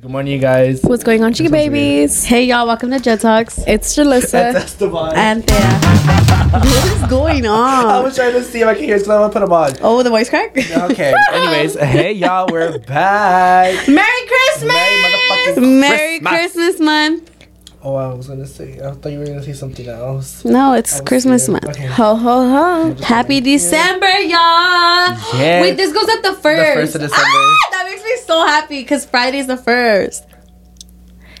Good morning, you guys. What's going on, chicken babies? Hey y'all, welcome to Jet Talks. It's Julysa. That's the. And Thea. what is going on? I on? was trying to see if I can hear because I want to put them on. Oh, the voice crack? Okay. Anyways, hey y'all, we're back. Merry Christmas! Merry motherfucking Merry Christmas. Christmas month. Oh, I was gonna say. I thought you were gonna say something else. No, it's Christmas scared. month. Okay. Ho ho ho. Happy December, y'all! Yeah. Wait, this goes up the first. The first of December. Ah, that makes me so happy because Friday's the first.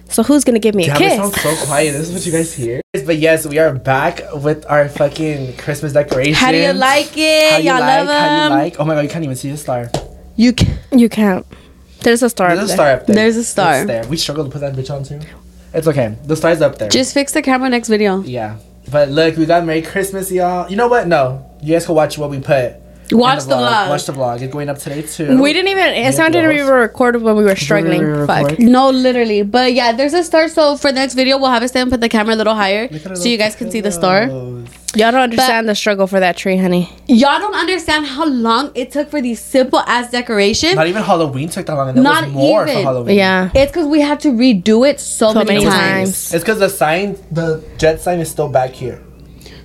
So who's gonna give me a Damn, it kiss? sounds so quiet. This is what you guys hear. But yes, we are back with our fucking Christmas decorations. How do you like How it? you Y'all like? love How you like? Oh my god, you can't even see the star. You can. you can't. There's a star. There's up a there. star up there. There's a star. It's there. We struggled to put that bitch on too. It's okay. The star's up there. Just fix the camera next video. yeah. But look, we got Merry Christmas, y'all. You know what? No, you guys can watch what we put. In Watch the vlog. Watch the vlog. It's going up today too. We didn't even. It sounded close. we were recorded when we were struggling. we Fuck. No, literally. But yeah, there's a star. So for the next video, we'll have it stand put the camera a little higher Look at our so you guys can see the star. Y'all don't understand the struggle for that tree, honey. Y'all don't understand how long it took for these simple ass decorations. Not even Halloween took that long, and Not was more for even. Halloween. Yeah. It's because we had to redo it so, So many, many times. times. It's because the sign, the jet sign, is still back here.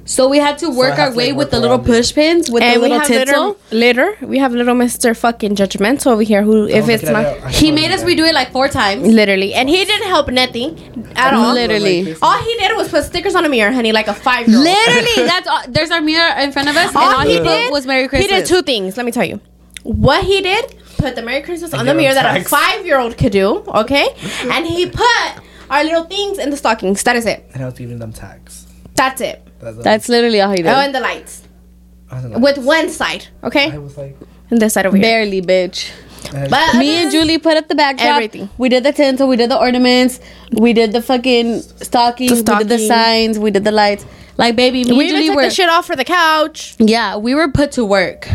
So we had to work I have our to, way like, with the little around push pins with And the little have tinsel. litter, litter. We have little Mister fucking judgmental over here. Who, if it's look not it. He made us redo it like four times. literally, and he didn't help nothing at all. Literally. All he did was put stickers on a mirror, honey, like a five year. Literally, that's all, there's our mirror in front of us, and all he did was Merry Christmas. He did two things. Let me tell you. What he did, put the Merry Christmas on the give him mirror that a five year old could do, okay? and he put our little things in the stockings. That is it. And I was giving them tags. That's it. That's, That's literally all he did. Oh, and the lights. I, don't. With one side, I okay? was like, And this side over here. Barely, bitch. But Me and Julie put up the backdrop. Everything. We did the tinsel. We did the ornaments. We did the fucking stockings. We did the signs. We did the lights. Like baby, me we and Julie took were. the shit off for the couch. Yeah, we were put to work.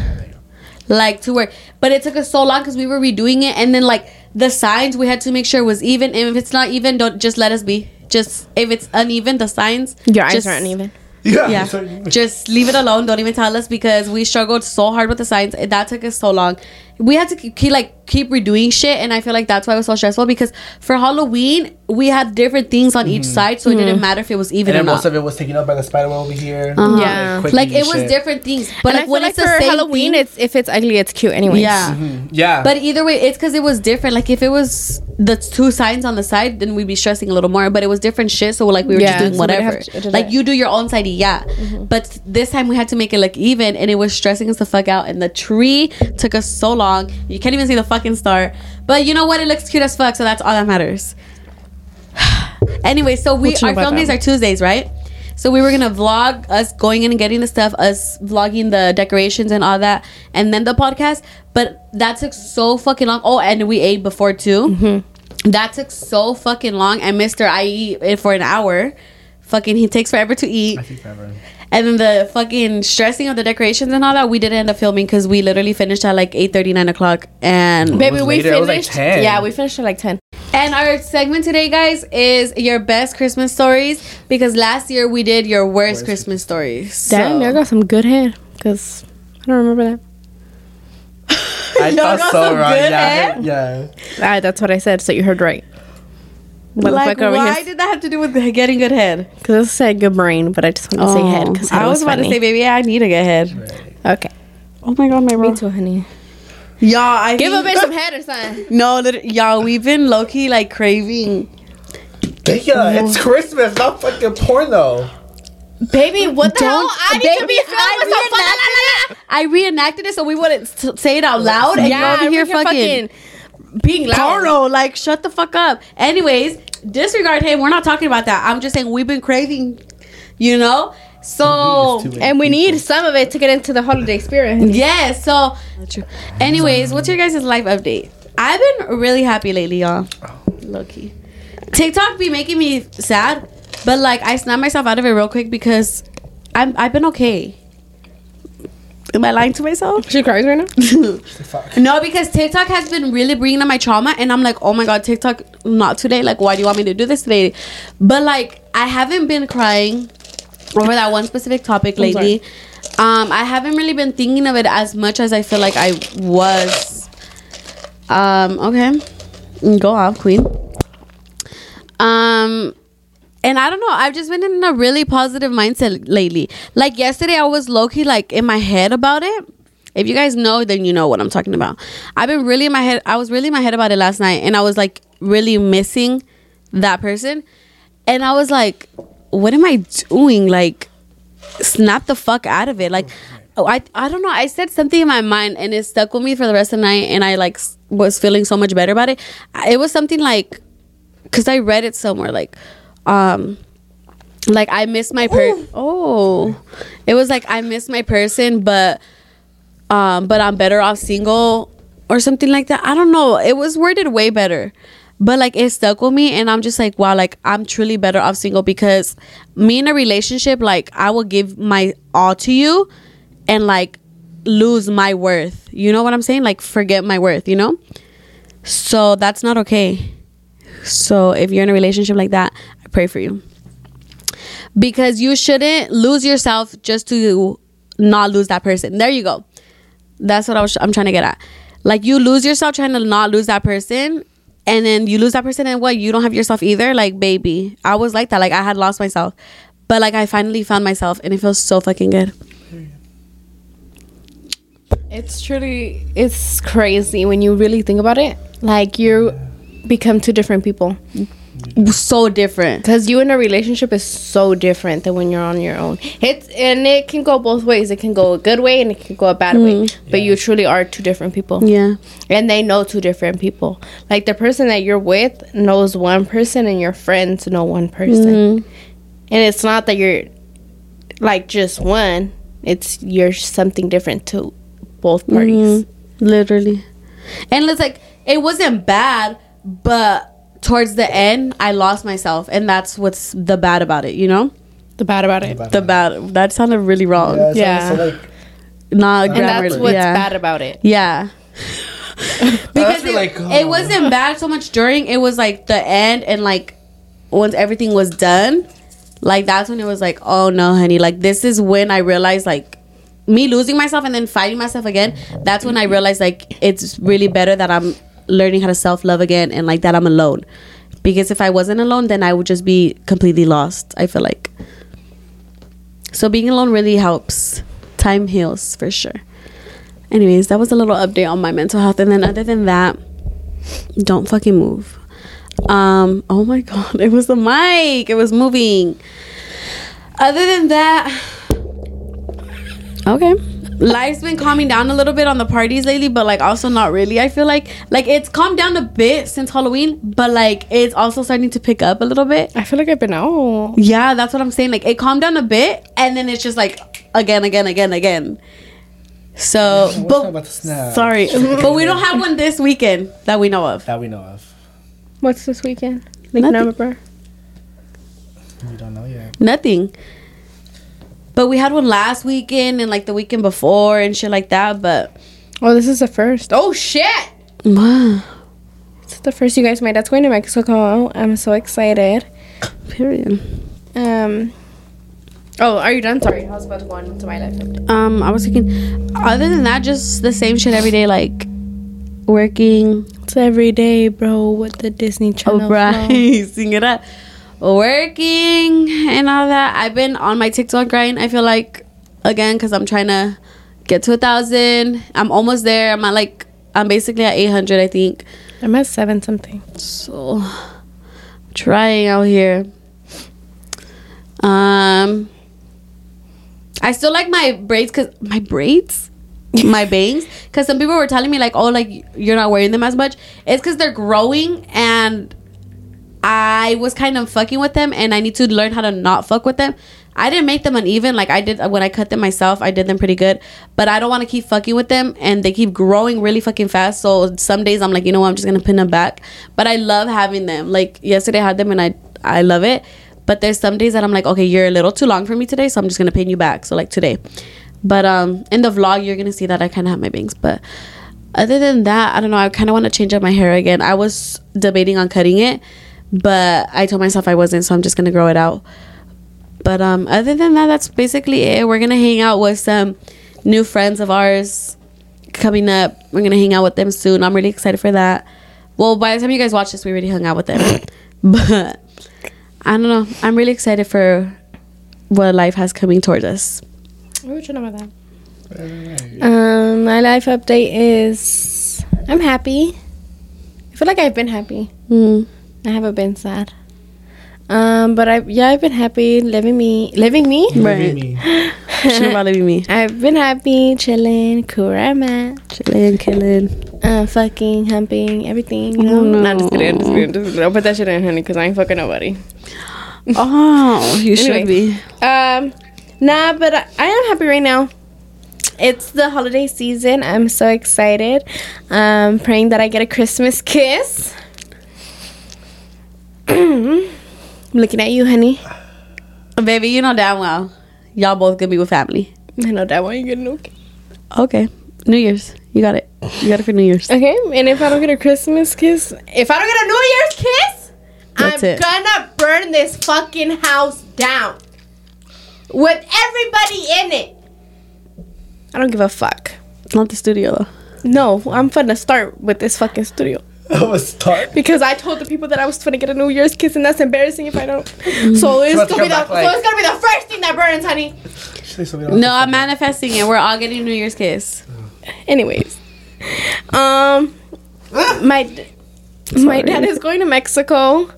Like to work, but it took us so long because we were redoing it, and then like the signs, we had to make sure was even. And if it's not even, don't just let us be. Just if it's uneven, the signs. Your eyes just, aren't even. Yeah, Yeah, sorry. just leave it alone. Don't even tell us because we struggled so hard with the signs. and That took us so long. We had to keep, keep like keep redoing shit, and I feel like that's why it was so stressful. Because for Halloween, we had different things on each side, so it didn't matter if it was even Mm-hmm. And or then most not. of it was taken up by the spider web over here. Uh-huh. Yeah. quick like it was shit. different things, but But like I feel when like it's for the same Halloween, thing- it's if it's ugly, it's cute anyway. yeah. Yeah. But either way, it's because it was different. Like if it was the two signs on the side, then we'd be stressing a little more. But it was different shit, so like we were Yeah, just doing so whatever. to like you do your own side, yeah. But this time we had to make it look even, and it was stressing us the fuck out. And the tree took us so long. You can't even see the fucking star. But you know what? It looks cute as fuck, so that's all that matters. anyway, so we What you know our about film days are Tuesdays, right? So we were gonna vlog us going in and getting the stuff, us vlogging the decorations and all that, and then the podcast. But that took so fucking long. Oh, and we ate before too. Mm-hmm. That took so fucking long. And Mister, I eat it for an hour. Fucking, he takes forever to eat. I think forever. And then the fucking stressing of the decorations and all that, we didn't end up filming because we literally finished at like 8 9 o'clock. And Baby, we later. It was, like, finished. 10. Yeah, we finished at like 10. And our segment today, guys, is your best Christmas stories because last year we did your worst, Worst Christmas stories. Damn, So- y'all got some good hair. Because I don't remember that. I Y'all thought so some wrong. good Yeah. hair? Yeah. Ah, that's what I said, so you heard right. Like, Motherfucker why here. did that have to do with getting good head? Because I said good brain, but I just want to say head. Because Oh, I was about to say, baby, I need a good head. Okay. Oh my god, my Me too, honey. Y'all, I Give a think- bitch some head or something. No, lit- y'all, we've been low key like craving. Yeah, it's Christmas, not fucking porno. Baby, what the hell? Don't- I need to baby, be filmed I with some fun. reenacted I reenacted it so we wouldn't s- say it out loud, and Yeah, you're over here we're fucking, being loud. porno. Like, shut the fuck up. Anyways, disregard him. We're not talking about that. I'm just saying we've been craving, you know. So And we need some of it to get into the holiday spirit. yeah. So, anyways, what's your guys' life update? I've been really happy lately, y'all. Low key. TikTok be making me sad, but like I snap myself out of it real quick because I'm I've been okay. Am I lying to myself? She cries right now. Fuck. No, because TikTok has been really bringing up my trauma, and I'm like, oh my god, TikTok, not today. Like, why do you want me to do this today? But like, I haven't been crying over that one specific topic lately. Um, I haven't really been thinking of it as much as I feel like I was. Um, okay. Go off, queen. Um, and I don't know. I've just been in a really positive mindset lately. Like yesterday, I was low key like in my head about it. If you guys know, then you know what I'm talking about. I've been really in my head. I was really in my head about it last night, and I was like really missing that person. And I was like, what am I doing? Like, snap the fuck out of it. Like, oh, I I don't know. I said something in my mind, and it stuck with me for the rest of the night. And I like was feeling so much better about it. It was something like, cause I read it somewhere like, um, like I miss my per. Oh, it was like I miss my person, but um, but I'm better off single or something like that. I don't know. It was worded way better. But like it stuck with me and I'm just like, wow, like I'm truly better off single because me in a relationship, like I will give my all to you and like lose my worth. You know what I'm saying? Like forget my worth, you know? So that's not okay. So if you're in a relationship like that, I pray for you. Because you shouldn't lose yourself just to not lose that person. There you go. That's what I was I'm trying to get at. Like you lose yourself trying to not lose that person and then you lose that person and what you don't have yourself either like baby i was like that like i had lost myself but like i finally found myself and it feels so fucking good It's truly it's crazy when you really think about it. Like you become two different people. so different Because you in a relationship is so different than when you're on your own. It's and it can go both ways. It can go a good way and it can go a bad way. Mm. But you truly are two different people. yeah And they know two different people. Like the person that you're with knows one person and your friends know one person. Mm-hmm. And it's not that you're like just one. It's you're something different to both parties. Mm-hmm. literally and it's like it wasn't bad but towards the end i lost myself and that's what's the bad about it you know The bad about it. the bad that sounded really wrong Yeah. Yeah. So like, not And grammar that's what's yeah. bad about it. Yeah. because it, like, it oh. wasn't bad so much during, it was like the end and like once everything was done, like that's when it was like, oh no, honey, like this is when I realized like me losing myself and then finding myself again. That's when I realized like it's really better that I'm learning how to self love again and like that I'm alone. Because if I wasn't alone, then I would just be completely lost. I feel like. So being alone really helps. Time heals for sure. Anyways, that was a little update on my mental health. And then other than that, don't fucking move. Um, oh my god, it was the mic. It was moving. Other than that, okay. Life's been calming down a little bit on the parties lately, but like also not really. I feel like like it's calmed down a bit since Halloween, but like it's also starting to pick up a little bit. I feel like I've been out. Yeah, that's what I'm saying. Like it calmed down a bit, and then it's just like again, again, again, again. So, but about the snap? sorry, but we don't have one this weekend that we know of. that we know of. What's this weekend? Like Nothing. November. We don't know yet. Nothing. But we had one last weekend and like the weekend before and shit like that. But Oh, this is the first. Oh shit! wow, It's the first you guys. My dad's going to Mexico. I'm so excited. period. Um. Oh, are you done? Sorry, I was about to go on to my life. update. Um, I was thinking, other than that, just the same shit every day, like working. It's every day, bro. With the Disney Channel. Oh, right, sing it up. Working and all that. I've been on my TikTok grind. I feel like again because I'm trying to get to a thousand. I'm almost there. I'm at like I'm basically at 800, I think. I'm at seven something. So trying out here. Um I still like my braids cuz my braids my bangs cuz some people were telling me like oh like you're not wearing them as much. It's cuz they're growing and I was kind of fucking with them and I need to learn how to not fuck with them. I didn't make them uneven like I did when I cut them myself. I did them pretty good, but I don't want to keep fucking with them and they keep growing really fucking fast. So some days I'm like, you know what, I'm just gonna pin them back. But I love having them. Like yesterday I had them and I I love it. But there's some days that I'm like, okay, you're a little too long for me today, so I'm just gonna pin you back. So like today, but um in the vlog you're gonna see that I kind of have my bangs, but other than that, I don't know. I kind of want to change up my hair again. I was debating on cutting it, but I told myself I wasn't, so I'm just gonna grow it out. But um, other than that, that's basically it. We're gonna hang out with some new friends of ours coming up. We're gonna hang out with them soon. I'm really excited for that. Well, by the time you guys watch this, we already hung out with them. but I don't know. I'm really excited for what life has coming towards us. We were talking about that. Um, my life update is I'm happy. I feel like I've been happy. Mm. I haven't been sad. Um, but I yeah I've been happy living me living me. Right. Me. She about to be me. I've been happy, chilling, cool where I'm at, Chilling, killing. uh, fucking, humping, everything. You know. Oh, no. Nah, just kidding, just kidding, just kidding. I'll put that shit in, honey, because I ain't fucking nobody. Oh, you should be. Um, nah, but I, I am happy right now. It's the holiday season. I'm so excited. Um, praying that I get a Christmas kiss. I'm looking at you, honey. Baby, you know damn well. Y'all both gonna be with family. I know that one you get no kiss. Okay. New Year's. You got it. You got it for New Year's. Okay, and if I don't get a Christmas kiss, if I don't get a New Year's kiss, That's I'm it. gonna burn this fucking house down with everybody in it. I don't give a fuck. Not the studio though. No, I'm gonna start with this fucking studio. I was start. Because I told the people that I was gonna get a New Year's kiss, and that's embarrassing if I don't. So it's gonna be the, like- so it's gonna be the first thing that burns, honey. No, I'm manifesting it. We're all getting New Year's kiss. Anyways, um, my d- my dad is going to Mexico.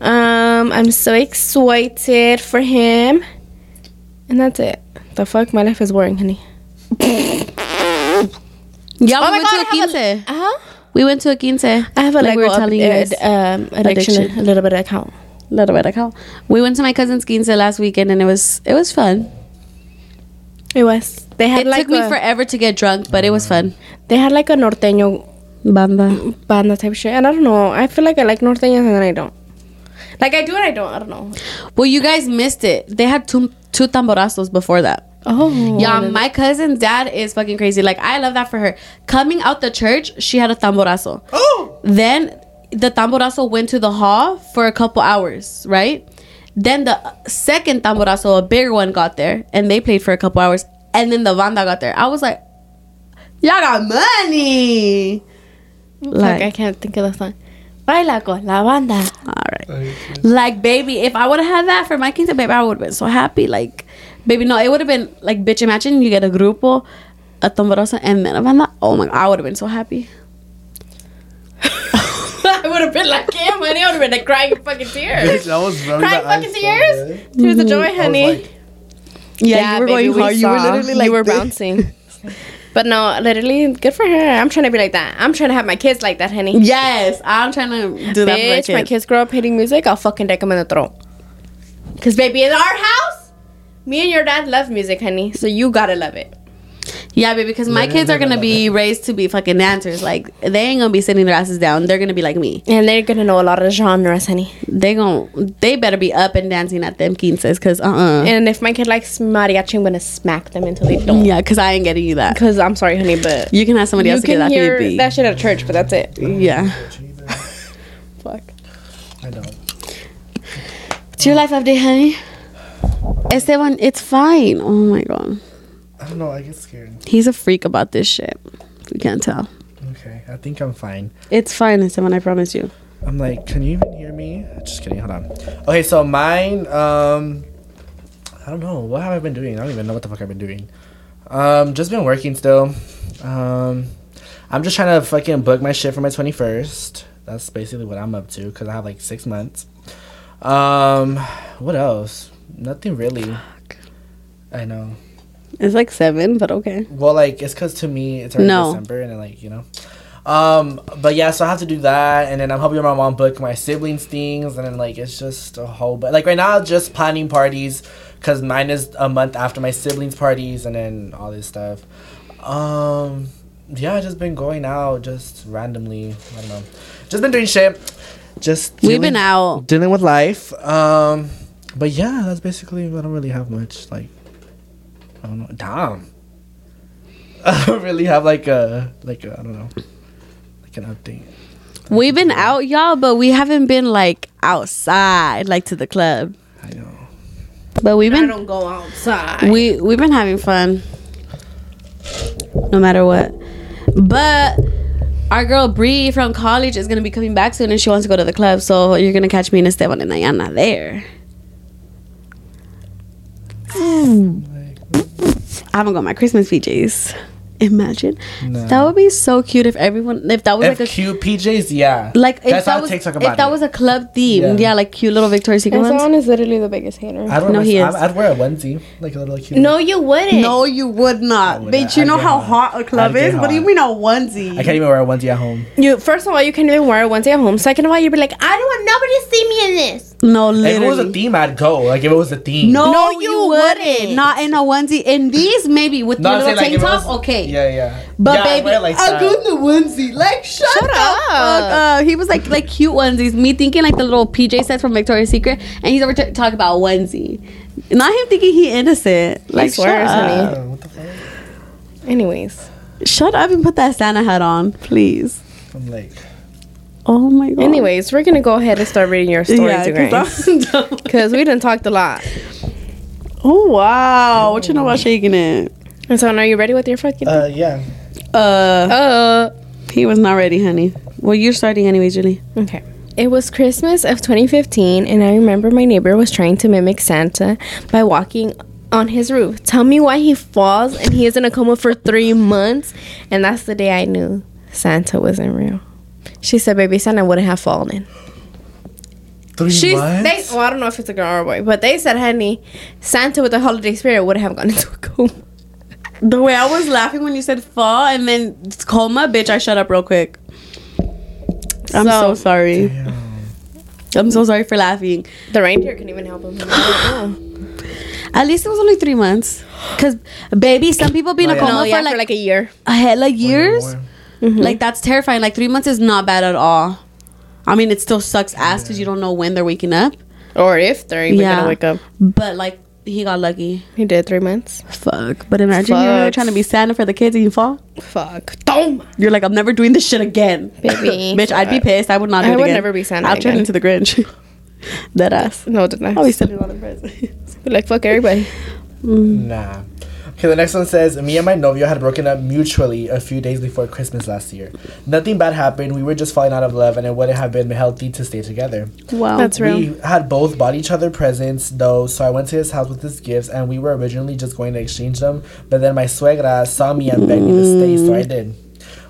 Um, I'm so excited for him, and that's it. The fuck, my life is boring, honey. Yeah, Oh we my went God, to a I have a- quince. Uh-huh. We went to a quince. I have a Like we Lego were telling you guys. um, addiction, Addiction. a little bit of account. little bit of how we went to my cousin's quince last weekend and it was it was fun. It was. They had It like took me forever to get drunk, but it was fun. They had like a norteño Banda. banda type shit, and I don't know. I feel like I like norteños and then I don't. Like I do and I don't. I don't know. Well, you guys missed it. They had two two tamborazos before that. Oh, Yeah, my cousin's dad is fucking crazy. Like I love that for her. Coming out the church, she had a tamborazo. Oh. Then the tamborazo went to the hall for a couple hours, right? Then the second tamborazo, a bigger one, got there and they played for a couple hours. And then the banda got there. I was like, y'all got money. Fuck, Like, I can't think of the song. Baila con la banda. all right. Like, baby, if I would have had that for my quince, baby, I would have been so happy. Like, baby, no, it would have been like, bitch, imagine you get a grupo, a tamborazo, and then a banda. Oh my, god, I would have been so happy. I would have been like him, honey. I would have been like crying fucking tears. That was really Crying fucking so tears. good. Tears of joy, honey. like, Yeah, you were baby, going we hard. You were literally like you were bouncing. But no, literally, good for her. I'm trying to be like that. I'm trying to have my kids like that, honey. Yes, I'm trying to do that Bitch, for my my kids. kids grow up hating music. I'll fucking deck them in the throat. Cause baby, in our house, me and your dad love music, honey. So you gotta love it. Yeah, baby, because my kids are gonna gonna be raised to be fucking dancers. Like they ain't gonna be sitting their asses down. They're gonna be like me. And they're gonna know a lot of genres, honey. They gon' they better be up and dancing at them quinces, cause uh uh And if my kid likes mariachi, I'm gonna smack them until they don't. Yeah, cause I ain't getting you that. Cause I'm sorry, honey, but You can have somebody you else to get can that hear for you. that shit at church, but that's it. Yeah. Fuck. I don't. What's your life update, honey? Esteban, it's fine. Oh my god, I don't know. I get scared. he's a freak about this shit. You can't tell. Okay, I think I'm fine. It's fine, Esteban. I promise you. I'm like, can you even hear me? Just kidding. Hold on. Okay, so mine. Um, I don't know. What have I been doing? I don't even know what the fuck I've been doing. Um, just been working still. Um, I'm just trying to fucking book my shit for my 21st. That's basically what I'm up to because I have like six months. Um, what else? Nothing really. I know. It's like seven, but okay. Well, like it's because to me it's already No. December and then like you know. Um, but yeah, so I have to do that, and then I'm helping my mom book my siblings things, and then like it's just a whole. But like right now, just planning parties, cause mine is a month after my siblings' parties, and then all this stuff. Um, yeah, I just been going out just randomly. I don't know, just been doing shit. Just We've been out. dealing with life. Um, but yeah, that's basically. I don't really have much like. I don't know. Damn. I don't really have like a like a I don't know, like an update. We've been out, y'all, but we haven't been like outside, like to the club. I know. But we've been. I don't go outside. we we've been having fun, no matter what. But our girl Bree from college is gonna be coming back soon, and she wants to go to the club. So you're gonna catch me and Esteban and Ayana there. I haven't got my Christmas PJs. Imagine No. that would be so cute if everyone if that was If like a cute PJs, yeah. like if That's that was TikTok if that it. was a club theme, yeah, Yeah. like cute little Victoria's Secret And ones. someone is literally the biggest hater. I don't No, know. he is. I'd wear a onesie, like a little cute. No, you wouldn't. No, you would not, would bitch. You I'd know how hot. hot a club I'd is. What do you mean a onesie? I can't even wear a onesie at home. You first of all, you can't even wear a onesie at home. Second of all, you'd be like, I don't want nobody to see me in this. No, literally. If it was a theme, I'd go. Like if it was a theme. No, No, you, you wouldn't. wouldn't. Not in a onesie. In these, maybe with No, your I'm little saying, like, tank if it top. was- okay. Yeah, yeah. But yeah, I'd baby, wear it like I'll that. go in the onesie. Like shut, Shut the up. fuck up. Uh, he was like like cute onesies. Me thinking like the little PJ sets from Victoria's Secret, and he's over t- talking about onesie. Not him thinking he innocent. Like swears, shut honey. up. What the fuck? Anyways, Shut up and put that Santa hat on, please. I'm like, Oh my god. anyways, we're gonna go ahead and start reading your stories, you guys, 'cause because we done talked a lot. Oh wow! What you know about shaking it? And so, are you ready with your fucking? uh, yeah. Uh, uh he was not ready, honey. Well, you're starting anyway, Julie. Okay. It was Christmas of 2015, and I remember my neighbor was trying to mimic Santa by walking on his roof. Tell me why he falls and he is in a coma for three months. And that's the day I knew Santa wasn't real. She said, Baby Santa wouldn't have fallen. Three She's, months. they, well, I don't know if it's a girl or a boy, but they said, honey, Santa with the holiday spirit would have gone into a coma. The way I was laughing when you said fall and then coma, bitch, I shut up real quick. I'm so, So- sorry. I'm so sorry for laughing. The reindeer couldn't even help him. I don't know. At least it was only three months. Cause baby, some people be in Oh, a coma No, for, yeah, like, for like a year. a hella Or years. more. Mm-hmm. Like that's terrifying. Like three months is not bad at all. I mean, it still sucks ass because you don't know when they're waking up. Or if they're even Yeah. gonna wake up. But like he got lucky. He did three months. Fuck. But imagine you're trying to be Santa for the kids and you fall. Fuck. Don't. You're like, I'm never doing this shit again. Baby. Bitch, I'd be pissed. I would not do I it would again. never be Santa I'll turn again. into the Grinch. that ass. No, did not. I'll be sending all the presents. Be like, fuck everybody. Mm. Nah. Okay, the next one says Me and my novio had broken up mutually a few days before Christmas last year. Nothing bad happened. We were just falling out of love, and it wouldn't have been healthy to stay together. wow. That's real. We had both bought each other presents, though, so I went to his house with his gifts, and we were originally just going to exchange them. But then my suegra saw me and begged me to stay, so I did.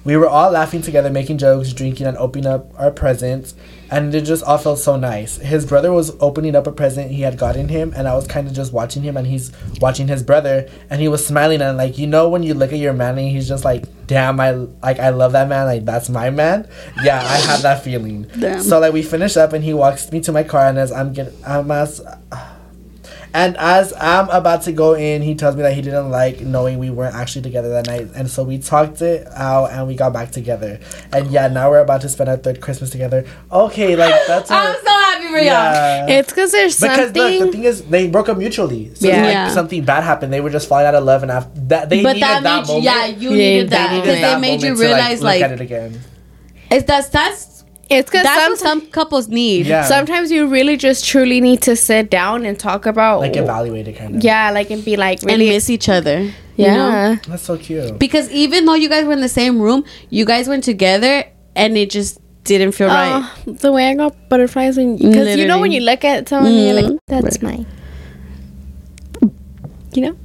We were all laughing together, making jokes, drinking, and opening up our presents, and it just all felt so nice. His brother was opening up a present he had gotten him, and I was kind of just watching him, and he's watching his brother, and he was smiling, and like you know when you look at your man, and he's just like, "Damn, I like I love that man, like that's my man." Yeah, I had that feeling. Damn. So like we finish up, and he walks me to my car, and as I'm get, I'm as. And as I'm about to go in, he tells me that he didn't like knowing we weren't actually together that night. And so we talked it out and we got back together. And yeah, now we're about to spend our third Christmas together. Okay, like that's I'm a, so happy for y'all. yeah. It's because there's Because something. look, the thing is, they broke up mutually. So Yeah. yeah. like Yeah. something bad happened. They were just falling out of love, and after that, they But needed that that, made you, moment. yeah, you Yeah, needed they that because they that made you moment to, realize look like, at it again. it's that's that's it's because that's what some couples need. Yeah, sometimes you really just truly need to sit down and talk about. like evaluate it kind of. yeah, like and be like and really. miss each other. you yeah. know? that's so cute. Because even though you guys were in the same room, you guys went together and it just didn't feel right. Oh, the way I got butterflies when because you know when you look at someone and you're like Mhm. that's mine. You know.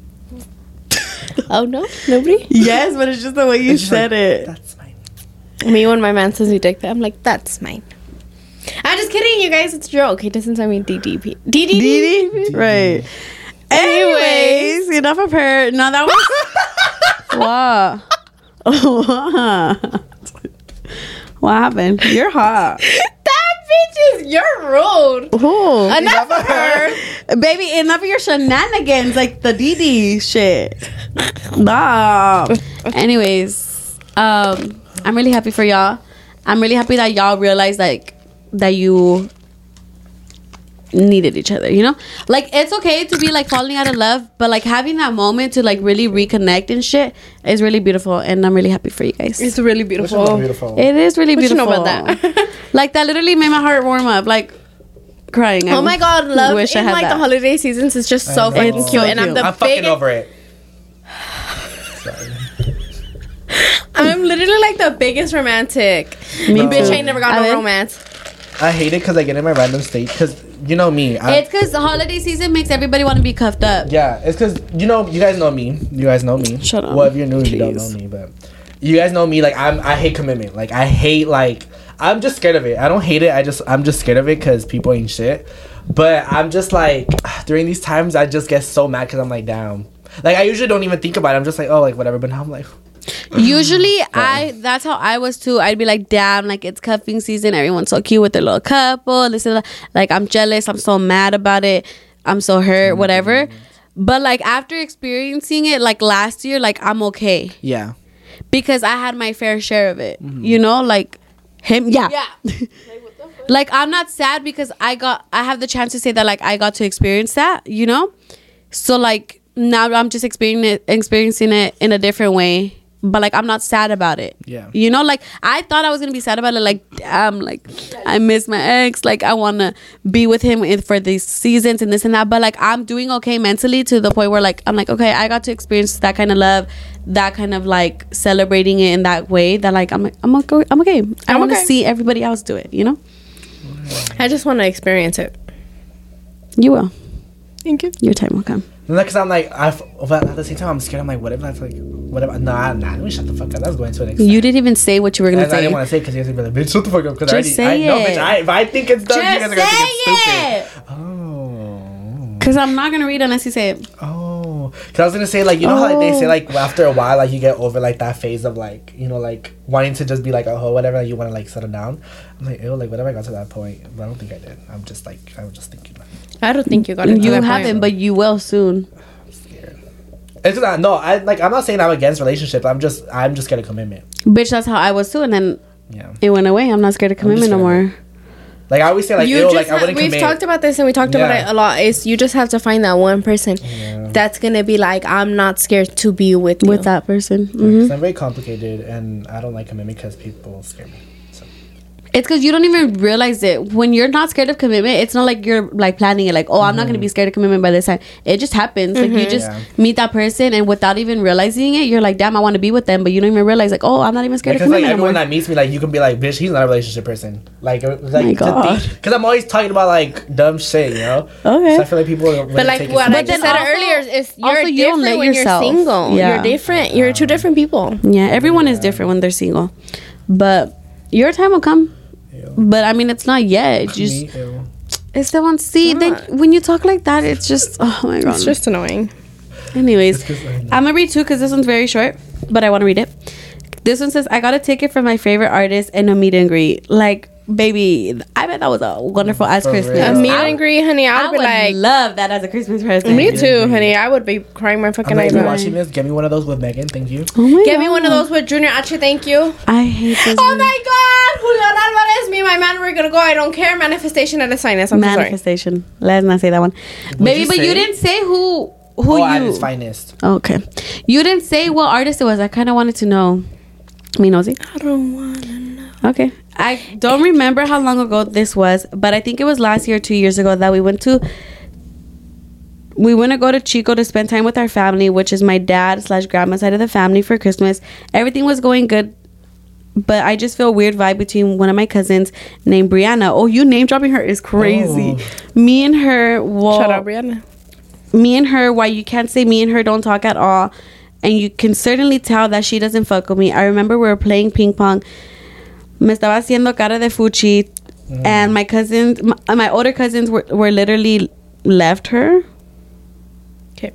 oh no, nobody. Yes, but it's just the way you said like, it. Me when my man says he dick that, I'm like that's mine. I'm just kidding, you guys. It's a joke. He doesn't tell me DDP. DDD. Dee Right. Anyways, enough of her. No, that was wow. what happened? You're hot. That bitch is you're rude. Who? Enough of her. Baby, enough of your shenanigans, like the DD shit. Nah. Anyways, um, I'm really happy for y'all. I'm really happy that y'all realized like that you needed each other. You know, like it's okay to be like falling out of love, but like having that moment to like really reconnect and shit is really beautiful, and I'm really happy for you guys. It's really beautiful. beautiful? It is really What you beautiful. know about that? like that literally made my heart warm up. Like crying. Oh I Oh my god, love wish I had like that. the holiday seasons is just so I fucking know. cute, and I'm the I'm fucking biggest. over it. Sorry. I'm literally like the biggest romantic. Me Bitch too. ain't never got no romance. I hate it because I get in my random state. Because you know me. I, It's because the holiday season makes everybody want to be cuffed up. yeah, it's because you know you guys know me. You guys know me. Shut up, Well, if you're new, you don't know me, but you guys know me. Like I'm, I hate commitment. Like I hate like I'm just scared of it. I don't hate it. I just I'm just scared of it because people ain't shit. But I'm just like during these times I just get so mad because I'm like down. Like I usually don't even think about it. I'm just like oh like whatever. But now I'm like Usually, mm-hmm. I that's how I was too. I'd be like, damn, like it's cuffing season. Everyone's so cute with their little couple. This is like I'm jealous. I'm so mad about it. I'm so hurt. Mm-hmm. Whatever. But like after experiencing it, like last year, like I'm okay yeah. because I had my fair share of it. Mm-hmm. You know, like him. Yeah. Yeah. like I'm not sad because I got I have the chance to say that like I got to experience that, you know? So like now I'm just experiencing it experiencing it in a different way. But like I'm not sad about it. Yeah. You know, like I thought I was gonna be sad about it, like damn, like I miss my ex, like I wanna be with him in, for these seasons and this and that. But like I'm doing okay mentally to the point where like I'm like, okay, I got to experience that kind of love, that kind of like celebrating it in that way that like I'm I'm okay I'm okay. I I'm wanna okay. see everybody else do it, you know? I just want to experience it. You will. Thank you. Your time will come. Because I'm like, I, but at the same time, I'm scared. I'm like, what if that's like, what if, nah, nah, let me shut the fuck up. That's going to an extent. You didn't even say what you were gonna As I didn't want to say because you guys would be like, bitch, shut the fuck up. Because I Just already, say I, no, bitch, I, if I think it's done, you guys are going to think it's it. stupid. Oh. Cause I'm not gonna read unless you say it. Oh. Because I was going to say, like, you know how like, they say, Oh. like, after a while, like, you get over, like, that phase of, like, you know, like, wanting to just be like, oh, whatever, like, you want to, like, settle down. I'm like, ew, like, whatever, I got to that point. But I don't think I did. I'm just, like, I was just thinking. I don't think you got it. You haven't, but you will soon. I'm scared. It's not, no, I, like, I'm not saying I'm against relationships. I'm just, I'm just scared of commitment. Bitch, that's how I was too, and then Yeah. it went away. I'm not scared of commitment no more. Like, I always say, like, you just like, I wouldn't we've commit. talked about this and we talked about it a lot. Is you just have to find that one person Yeah. that's gonna be like, I'm not scared to be with you. With that person, hmm 'Cause I'm very complicated and I don't like commitment because people scare me. So it's because you don't even realize it. When you're not scared of commitment, it's not like you're like planning it. Like, oh, I'm not gonna be mm-hmm. scared of commitment by this time. It just happens. Like you mm-hmm. just Yeah. meet that person, and without even realizing it, you're like, damn, I want to be with them, but you don't even realize, like, oh, I'm not even scared because of commitment. like everyone anymore. that meets me, like you can be like, bitch, he's not a relationship person. Like, uh, like because I'm always talking about like dumb shit, you know. Okay. So I feel like people. Are really But like take it what I just said also- earlier is you're also you don't different let when yourself- you're single. Yeah. You're different. You're two um, different people. Yeah, everyone is different when they're single, but your time will come. Ew. But I mean, it's not yet. It's just ew. it's the one. See, then when you talk like that, it's just oh my god. It's just annoying. Anyways, I know. I'm gonna read two because this one's very short, but I want to read it. This one says, "I got a ticket from my favorite artist and a meet and greet." Like, baby, I bet that was a wonderful ass For Christmas. real. A meet I- and greet, honey. I I would like, love that as a Christmas present. me too, honey. I would be crying my fucking eyes out. watching this, get me one of those with Megan. Thank you. Oh my Get me one of those with Junior H. Thank you. I hate this. Oh one. my God, Julión Álvarez, me and my man, we're gonna go. I don't care. Manifestation at a sinus. I'm so sorry. manifestation. Let's not say that one, baby. you but you didn't say who who oh, at you. finest. Okay, you didn't say what artist it was. I kind of wanted to know. Me nosy. I don't wanna know. Okay. I don't remember how long ago this was, but I think it was last year or two years ago that we went to. We went to go to Chico to spend time with our family, which is my dad slash grandma side of the family for Christmas. Everything was going good, but I just feel a weird vibe between one of my cousins named Brianna. Oh, you name dropping her is crazy. Oh. Me and her. Well, Shut up, Brianna. me and her, why you can't say me and her don't talk at all. And you can certainly tell that she doesn't fuck with me. I remember we were playing ping pong. Me estaba haciendo cara de fuchi. Mm. And my cousins, my, uh, my older cousins were, were literally left her. Okay.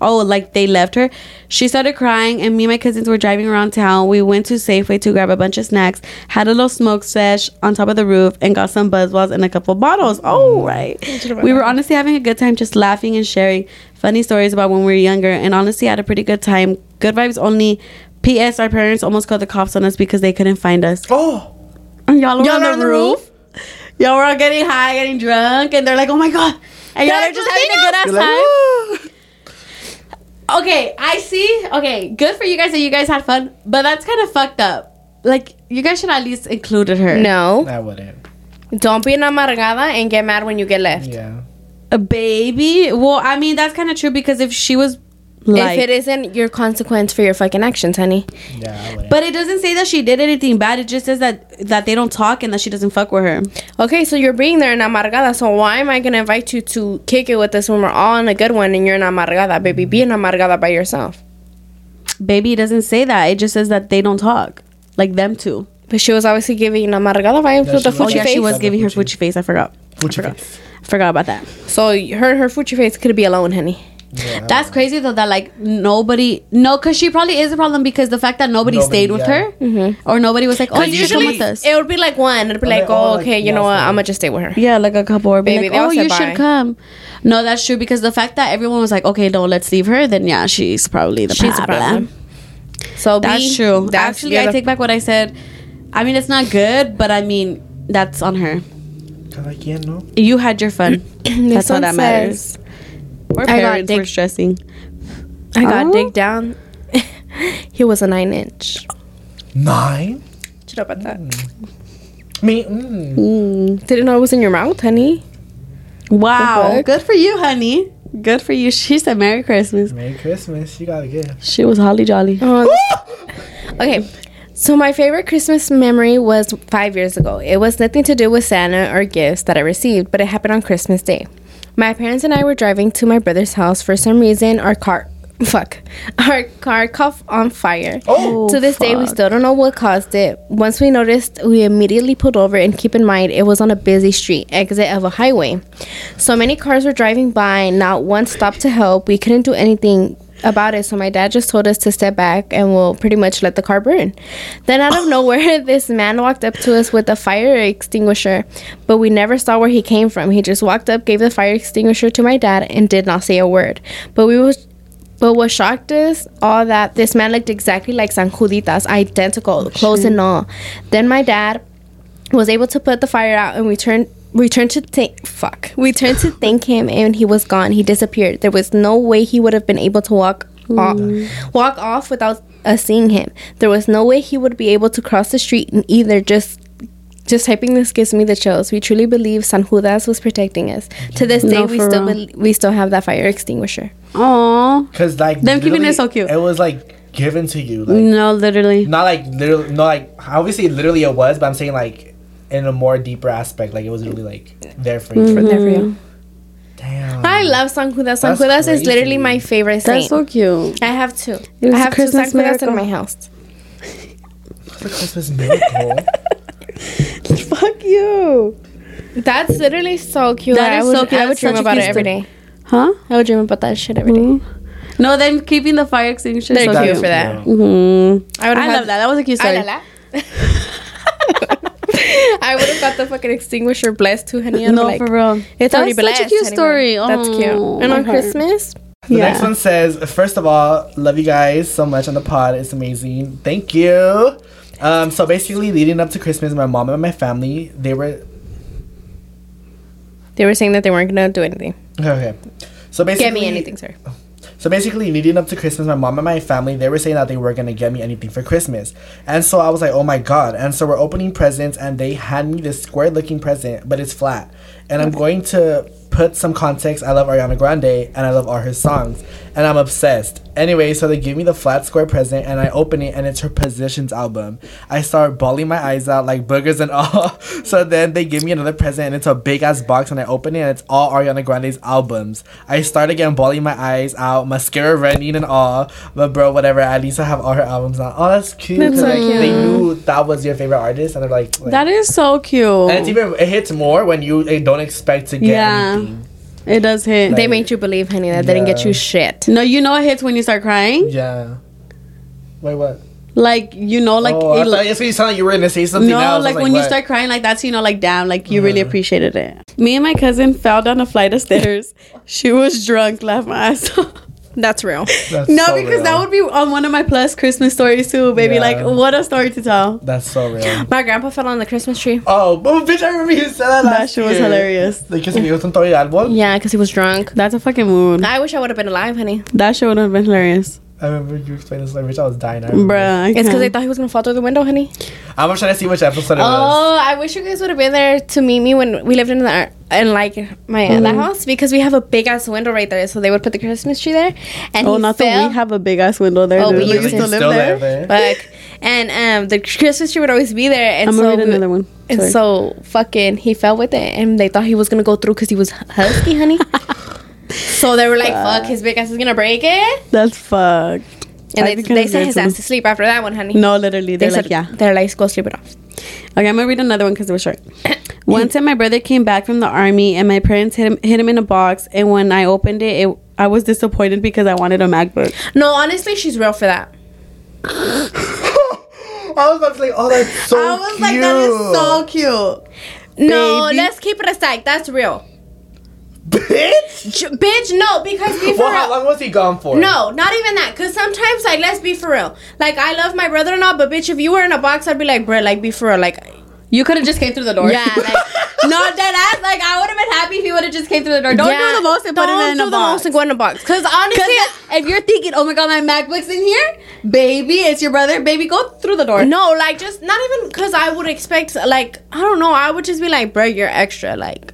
Oh, like they left her. She started crying, and me and my cousins were driving around town. We went to Safeway to grab a bunch of snacks, had a little smoke sesh on top of the roof, and got some buzzballs and a couple bottles. Mm. Oh, right. We were honestly having a good time, just laughing and sharing funny stories about when we were younger, and honestly had a pretty good time. Good vibes only. P.S. Our parents almost called the cops on us because they couldn't find us. Oh, And y'all were Y'all on were the, on the roof. Y'all were all getting high, getting drunk, and they're like, "Oh my god!" And y'all They're just having a good ass you're like, time. "Woo." Okay, I see. Okay, good for you guys that you guys had fun, but that's kind of fucked up. Like, you guys should at least included her. No. I wouldn't. Don't be an amargada and get mad when you get left. Yeah. A baby? Well, I mean, that's kind of true because if she was. Like, if it isn't your consequence for your fucking actions, honey. Yeah. I but it doesn't say that she did anything bad. It just says that that they don't talk and that she doesn't fuck with her. Okay, so you're being there in amargada. So why am I gonna invite you to kick it with us when we're all in a good one and you're in amargada, baby? Be an amargada by yourself. Baby, it doesn't say that. It just says that they don't talk, like them two. But she was obviously giving amargada vibes Yeah, with the she was. Oh yeah, face. she was giving her Fuchi. fuchi face. I forgot. Fuchi I forgot. face. I forgot about that. So her her fuchi face could be alone, honey. Yeah. That's crazy though. That like nobody, no, because she probably is a problem because the fact that nobody, Nobody, stayed with yeah. her, mm-hmm. or nobody was like, oh, Because you should come with us. it would be like one. It'd be Or like, they all, oh, like, okay, you know what? I'm gonna just stay with her. Yeah, like a couple or be Baby, like, oh, you bye. should come. No, that's true because the fact that everyone was like, okay, no, let's leave her. Then yeah, she's probably the She's the problem. problem. So That's B, true. that's- Actually, I take back what I said. I mean, it's not good, but I mean, that's on her. Cada quien, no? You had your fun. That's all that matters. Says, Our I got parents were dick- stressing. I got Oh. dig down. he was a nine inch. Nine? Shut up about that. Me? Mm. Mm. Didn't know it was in your mouth, honey. Wow. fuck? Good for you, honey. Good for you. She said Merry Christmas. Merry Christmas. You got a gift. She was holly jolly. Oh, okay. So my favorite Christmas memory was five years ago. It was nothing to do with Santa or gifts that I received, but it happened on Christmas Day. My parents and I were driving to my brother's house. For some reason, our car, fuck, our car caught on fire. Oh, to this day, we still don't know what caused it. Once we noticed, we immediately pulled over. And keep in mind, it was on a busy street, exit of a highway. So many cars were driving by. Not one stopped to help. We couldn't do anything about it. So my dad just told us to step back and we'll pretty much let the car burn. Then out of nowhere, this man walked up to us with a fire extinguisher, but we never saw where he came from. He just walked up, gave the fire extinguisher to my dad, and did not say a word. But we was. But what shocked us all that this man looked exactly like San Juditas, identical, clothes and all. Then my dad was able to put the fire out and we turned we turned to thank fuck we turned to thank him and he was gone he disappeared there was no way he would have been able to walk off, walk off without us seeing him there was no way he would be able to cross the street and either just just typing this gives me the chills. We truly believe San Judas was protecting us. To this day, No, we still real. bel we still have that fire extinguisher. Aww. Because, like, Them keeping it so cute. It was, like, given to you. Like, No, literally. not like literally, not like, obviously, literally it was, but I'm saying, like, in a more deeper aspect. Like, it was really, like, there for you. For there for you. Damn. I love San Judas. San That's Judas is literally my favorite saint. That's so cute. I have two. It was I a have two San Christmas Judas in miracle. my house. The Christmas miracle. Fuck you. That's literally so cute. That I is would, so cute. I would dream about it cute every story. day. Huh? I would dream about that shit every day. Mhm. No, then keeping the fire extinguisher. They're so cute cute. for that. Mhm. I would I love that. That was a cute story. I, la, la. I would have got the fucking extinguisher blessed too, honey. I'd No, like, for real. It's That's already such a cute anyway. story. That's cute. Oh, And on heart. Christmas, The Yeah. next one says, first of all, love you guys so much on the pod. It's amazing. Thank you. Um, so basically, leading up to Christmas, my mom and my family, they were they were saying that they weren't gonna do anything. okay. So basically, Get me anything, sir. So basically, leading up to Christmas, my mom and my family they were saying that they were gonna get me anything for Christmas, and so I was like, oh my god! And so we're opening presents, and they hand me this square-looking present, but it's flat, and I'm going to put some context. I love Ariana Grande, and I love all her songs, and I'm obsessed. Anyway, so they give me the flat square present, and I open it, and it's her Positions album. I start bawling my eyes out like boogers and all. so then they give me another present, and it's a big ass box, and I open it, and it's all Ariana Grande's albums. I start again bawling my eyes out, mascara running and all. But bro, whatever. At least I have all her albums now. Oh, that's cute. That's so like, cute. They knew that was your favorite artist, and they're like, like That is so cute. and it's even it hits more when you don't expect to get Yeah. anything. It does hit. They made you believe, honey, that they didn't get you shit. no, you know it hits when you start crying. Yeah. Wait, what? Like you know, like oh, I it, thought that's what you sounded like you were gonna say something no, else. I was like, when you start crying like that's you know like damn, like you really Uh-huh. appreciated it. Me and my cousin fell down a flight of stairs. she was drunk, laughed my ass off. That's real. That's no, so because real. that would be on one of my plus Christmas stories too, baby. Yeah. Like what a story to tell. That's so real. My grandpa fell on the Christmas tree. Oh, but bitch, I remember you said that last That shit was hilarious. Like, que se me gustó todo el árbol. Yeah, because he was drunk. That's a fucking mood. I wish I would have been alive, honey. That shit would have been hilarious. I remember you explained this story, bitch. I was dying. I remember. Bruh. I It's because they thought he was gonna fall through the window, honey. I'm trying to see which episode it was. Oh, I wish you guys would have been there to meet me when we lived in the in like my other house because we have a big ass window right there. So they would put the Christmas tree there, and Oh, he not fell. that we have a big ass window there. Oh, dude. we We used used to to live there. there. Like, and um, the Christmas tree would always be there, and I'm so gonna read another one. And so fucking he fell with it, and they thought he was gonna go through because he was husky, honey. so they were like, "Fuck, his big ass is gonna break it," That's fucked. and I they, think I they sent his too. ass to sleep after that one, honey. No, literally, they they're like, said, yeah. they're like, go sleep it off. Okay, I'm gonna read another one because it was short. One time, my brother came back from the army, and my parents hid him hid him in a box. And when I opened it, it I was disappointed because I wanted a MacBook. No, honestly, she's real for that. I was about to say, oh, that's so I was cute. like, that is so cute. No, Baby. let's keep it a stack. That's real. Bitch. J- bitch, no, because be for Well, how long was he gone for? No, not even that. Cause sometimes, like, let's be for real. Like, I love my brother and all, but bitch, if you were in a box, I'd be like, bro, like, be for real. Like, You could have just came through the door. Yeah, like- not that ass. Like I would have been happy if he would have just came through the door. Don't yeah, do the most and put don't it in do a the box. most and go in a box. Cause honestly, Because if you're thinking, oh my god, my MacBook's in here, baby, it's your brother, baby, go through the door. no, like, just not even cause I would expect, like, I don't know. I would just be like, bro, you're extra. Like,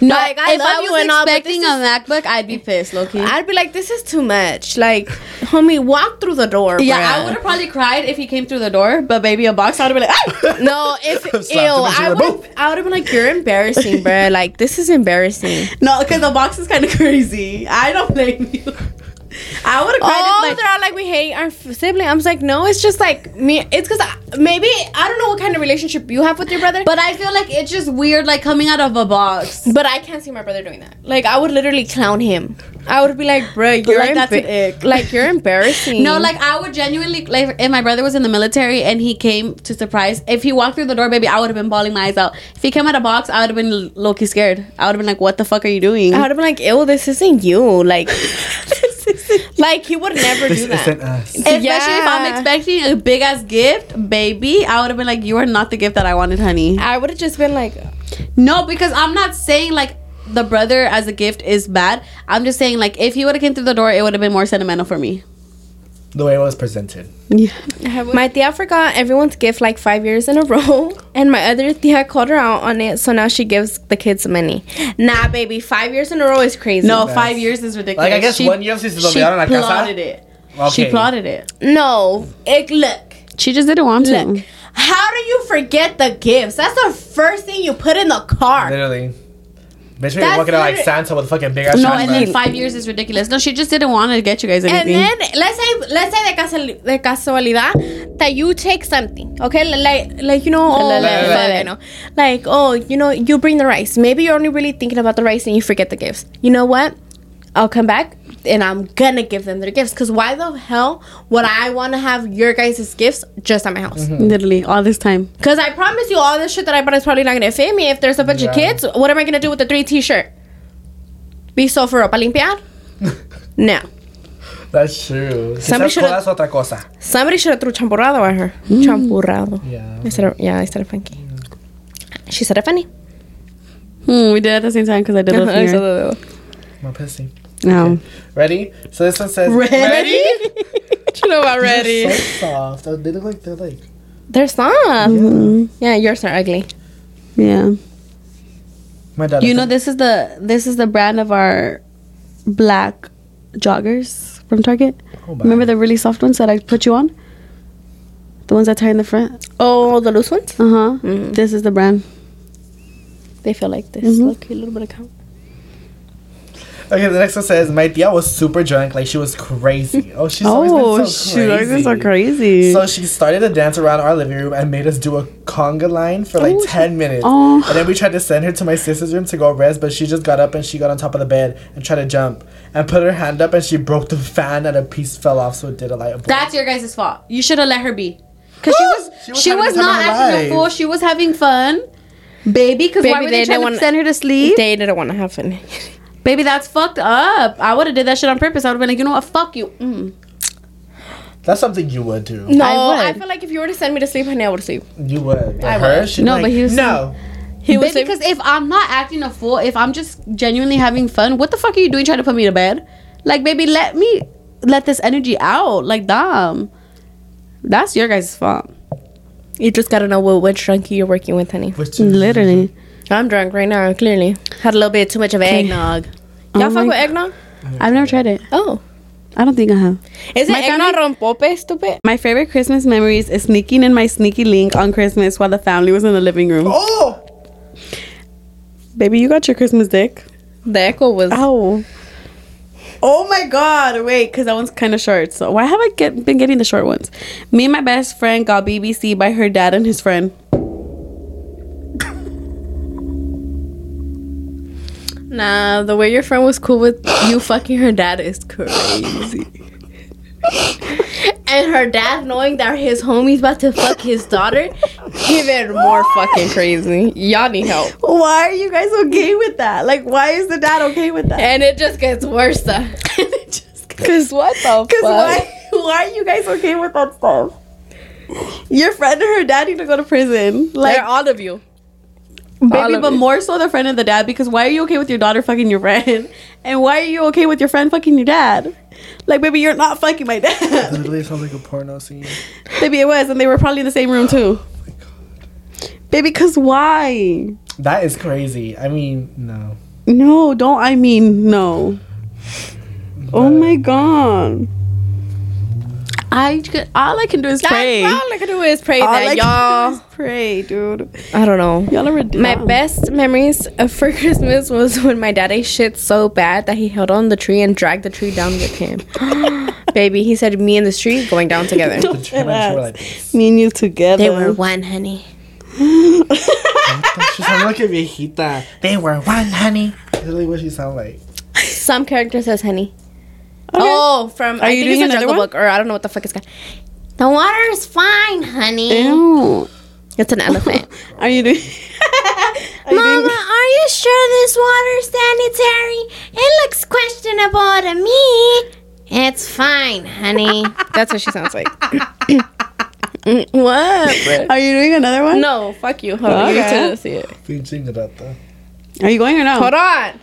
no. like, I if love I was and expecting this a MacBook, I'd be pissed, Loki. I'd be like, this is too much. Like, homie, walk through the door. yeah, bruh. I would have probably cried if he came through the door, but baby, a box, I'd have been like, ah! No, if Slapped ew, him and she I would I would have been like, you're embarrassing, bro. Like, this is embarrassing. no, because the box is kind of crazy. I don't blame you. I would have cried Oh, like, they're all like we hate our sibling. I was like, no, it's just like me. It's because maybe I don't know what kind of relationship you have with your brother, but but I feel like it's just weird, like coming out of a box. but I can't see my brother doing that. Like I would literally clown him. I would be like, bro, you're Like, that's an ick. like you're embarrassing. No, like I would genuinely like if my brother was in the military and he came to surprise. If he walked through the door, baby, I would have been bawling my eyes out. If he came out of a box, I would have been low key scared. I would have been like, "What the fuck are you doing?" I would have been like, ew, this isn't you. Like, like he would never This do that. isn't us. Especially if I'm expecting a big ass gift, baby, I would have been like, "You are not the gift that I wanted, honey." I would have just been like, No, because I'm not saying like the brother as a gift is bad. I'm just saying like if he would have came through the door, it would have been more sentimental for me. The way it was presented. Yeah. my tia forgot everyone's gift like five years in a row, and my other tia called her out on it, so now she gives the kids money. Nah, baby, five years in a row is crazy. No, That's- five years is ridiculous. Like, I guess one year since se she olvidaron la casa. plotted it. She plotted it. no, it, look. She just didn't want to. Look, how do you forget the gifts? That's the first thing you put in the car. Literally. Bitch, we That's walking out like Santa with a fucking big ass No, and then five years is ridiculous. No, she just didn't want to get you guys anything. And then let's say let's say de, casual, de casualidad that you take something, okay? Like like you know, oh, La, la, fuck, la, la. I know. Like oh, you know, you bring the rice. Maybe you're only really thinking about the rice and you forget the gifts. You know what? I'll come back and I'm gonna give them their gifts. Cause why the hell would I want to have your guys' gifts just at my house? Mm-hmm. Literally all this time. Cause I promise you, all this shit that I bought is probably not gonna fit me. If there's a bunch of kids, what am I gonna do with the three t-shirt? Be so for ropa limpiar? no. That's true. Somebody should've- codas, otra cosa. Somebody should have threw champurrado at her. Champurrado. Yeah. I said it, yeah, I said it funky. She said it funny. Hmm, we did it at the same time because I did it I with said it. My pussy. No. Ready? So this one says Ready? you know about ready? They're so soft. They look like they're like. They're soft. Yeah, yours are ugly. Yeah. My dad. You know this is the this is the brand of our black joggers from Target. Oh. Remember the really soft ones that I put you on? The ones that tie in the front. Oh, the loose ones? Uh huh. Mm. This is the brand. They feel like this. Mhm. Look, a little bit of count. Okay, the next one says my tia was super drunk, like she was crazy. Oh, she's always been oh, so crazy. Always been so crazy. So she started to dance around our living room and made us do a conga line for like Oh, 10 minutes. Oh. And then we tried to send her to my sister's room to go rest, but she just got up and she got on top of the bed and tried to jump and put her hand up and she broke the fan and a piece fell off, so it did a light. That's your guys' fault. You should have let her be. Cause she was She she was was, having the time not of acting a fool. She was having fun. Baby, because why were they they, didn't trying wanna- to send her to sleep? They didn't want to have fun. Baby, that's fucked up. I would have did that shit on purpose. I would have been like, you know what? Fuck you. Mm. That's something you would do. No, I I, feel like if you were to send me to sleep, honey, I would sleep. You would. But I her, would. she'd No, like, but he was- No. He Baby, because if I'm not acting a fool, if I'm just genuinely having fun, what the fuck are you doing trying to put me to bed? Like, baby, let me let this energy out. Like, damn. That's your guys' fault. you just gotta know what which junkie you're working with, honey. Which Literally. I'm drunk right now. Clearly, had a little bit too much of eggnog. Y'all Oh fuck with God. eggnog? I've never tried it. Oh, I don't think I have. is it My eggnog rompope? Stupid. My favorite Christmas memories is sneaking in my sneaky link on Christmas while the family was in the living room. Oh, Baby, you got your Christmas dick. The echo was. Ow. Oh my god, wait, because that one's kind of short. So why have I get, been getting the short ones? Me and my best friend got BBC by her dad and his friend. Nah, the way your friend was cool with you fucking her dad is crazy. and her dad knowing that his homie's about to fuck his daughter, even more fucking crazy. Y'all need help. Why are you guys okay with that? Like, why is the dad okay with that? And it just gets worse. Though. Cause what the fuck? Because why, why are you guys okay with that stuff? Your friend and her dad need to go to prison. Like, Like all of you. All baby, but it. more so the friend and the dad. Because why are you okay with your daughter fucking your friend? And why are you okay with your friend fucking your dad? Like, baby, you're not fucking my dad. It literally sounds like a porno scene. Baby, it was, and they were probably in the same room too. Oh my god. baby, cause why? That is crazy. I mean, no. No, don't I mean no. Oh my god. I c- all I can do is pray. That's all I can do is pray All I that can do y'all. is pray, dude. I don't know. Y'all are My best memories of for Christmas was when my daddy shit so bad that he held on the tree and dragged the tree down with him. Baby, he said, "Me and the tree going down together." The him and she were like. Me and you together. they were one, honey. she sounded like a viejita. They were one, honey. Literally what she sound like. Some character says honey. Okay. Oh, from Are I you think doing it's a another Jungle one? Book, or I don't know what the fuck it's called. The water is fine, honey. Ew. It's an elephant. Are you doing? are you Mama, doing? are you sure this water's sanitary? It looks questionable to me. It's fine, honey. That's what she sounds like. what? Are you doing another one? No, fuck you. Hold on, you Okay. need to see it. Pinching it up. Are you going or no? Hold on.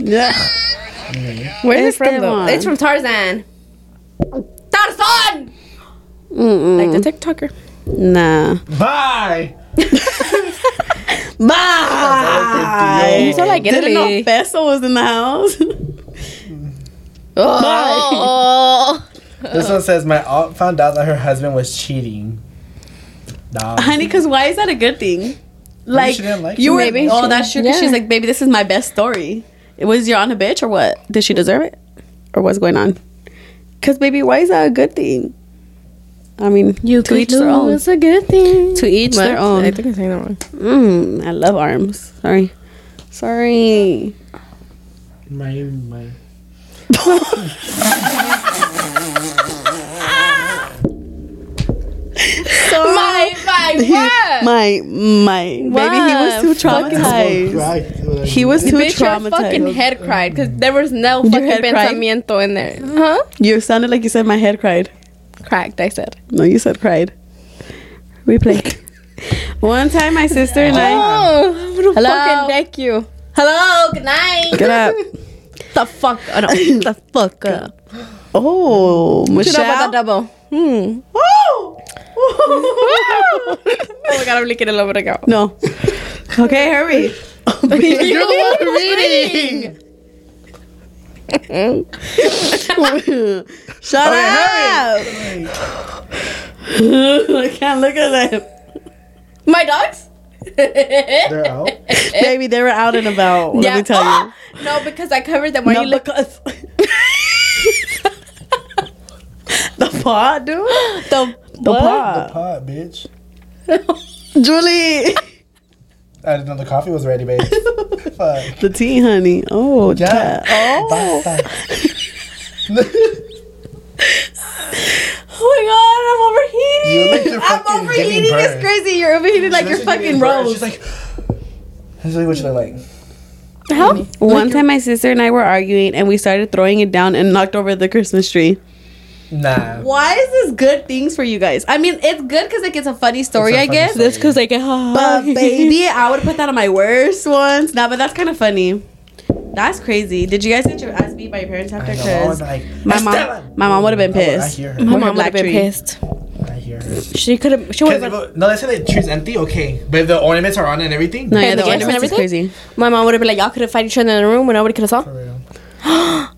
Yeah. Where's it from though? It's from Tarzan. Tarzan! Mm-mm. Like the TikToker. Nah. Bye. Bye. You sound like Didn't know Italy. Fesso was in the house. Oh. This one says my aunt found out that her husband was cheating. Nah. Honey, because why is that a good thing? Like, she didn't like you you. were. Maybe oh, she- that's true. Because yeah. she's like, baby, this is my best story. Was your aunt a bitch or what? Did she deserve it, or what's going on? Because baby, why is that a good thing? I mean, You to each their own. It's a good thing. To each their own. I think I'm saying that wrong. Mm, I love arms. Sorry, sorry. My my. My, my, what? My my baby, he was too What? traumatized. He was too Bitch, your fucking head cried because there was no Your fucking head cried? pensamiento in there. Huh? You sounded like you said my head cried. Cracked, I said. No, you said cried. Replay. One time, my sister and I. Oh, I'm gonna Hello? fucking deck you. Hello, good night. Get up. the fuck up. the fuck up. Oh, Should Michelle. have double. Hmm. Oh! Oh my god, I'm licking it over the go. no. Okay, hurry. You're the one reading. Shut Okay, up. I can't look at them. My dogs? They're out. Baby, they were out and about. Let me tell you. no, because I covered them. Why No, you look? because the pot, dude. The, The The pot. The pot, bitch. Julie. I didn't know the coffee was ready, babe. Fuck. The tea, honey. Oh, Yeah. yeah. Oh. Basta. Oh my god, I'm You overheating. you're I'm overheating. giving It's birth. crazy. You're overheating like you're She's fucking "She's rose. She's like, this is what you look like. How? One time, my sister and I were arguing, and we started throwing it down and knocked over the Christmas tree. Nah. Why is this good things for you guys? I mean, it's good because like it's a funny story, It's a I funny guess. story. That's because I get But baby, I would put that on my worst ones. Nah, but that's kind of funny. That's crazy. Did you guys get your ass beat by your parents after? I know. I was Because like, my mom, my mom would have been I- I pissed. hear her. My mom would have been pissed. I hear her. She could have. She would have. No, let's say the tree's empty. Okay, but if the ornaments are on and everything. No, yeah, the the gifts and ornaments is everything? crazy. My mom would have been like, y'all could have fight each other in the room when nobody could have saw. For real.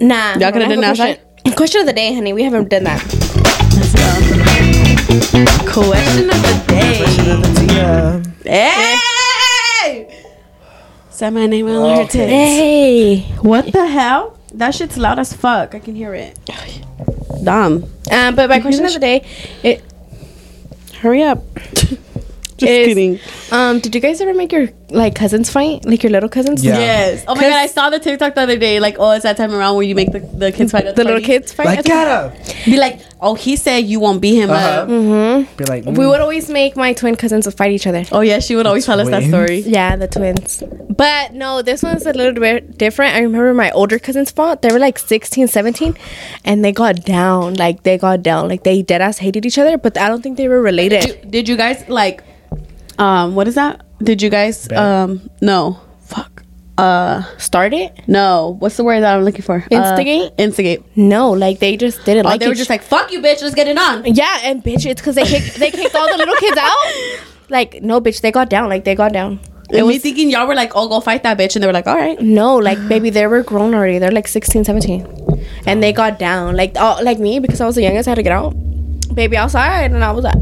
Nah. Y'all coulda I done that question. Question of the day, honey. We haven't done that. Question of the day. Yeah. Hey! Say my name on her Okay. tits. Hey. What the hell? That shit's loud as fuck. I can hear it. Dumb. Um, but my question of the day, it. Hurry up. Just Is- kidding. Um, did you guys ever make your like cousins fight, like your little cousins? Yeah. Yes. Oh my god, I saw the TikTok the other day. Like, oh, it's that time around where you make the, the kids fight. at The little kids fight. Like, get up. Be like, oh, he said you won't beat him Uh-huh. up. Mm-hmm. Be like, We mm. would always make my twin cousins fight each other. Oh yeah, she would always tell us that story. Yeah, the twins. But no, this one's a little bit different. I remember my older cousins fought. They were like 16, 17, and they got down. Like, they got down. Like, they dead ass hated each other, but I don't think they were related. Did, did you guys like, um, what is that? Did you guys, Bet. um, no, fuck, uh, Start it? no, what's the word that I'm looking for? Uh, Instigate? instigate. No, like, they just didn't Oh, like they were each- just like, fuck you, bitch, let's get it on. Yeah, and bitch, it's because they kicked, they kicked all the little kids out. Like, no, bitch, they got down. Like, they got down. It And me thinking y'all were like, oh, go fight that bitch, and they were like, all right. no, like, baby, they were grown already. They're like 16, 17. And they got down. Like, oh, like me, because I was the youngest, I had to get out. Baby outside, and I was like,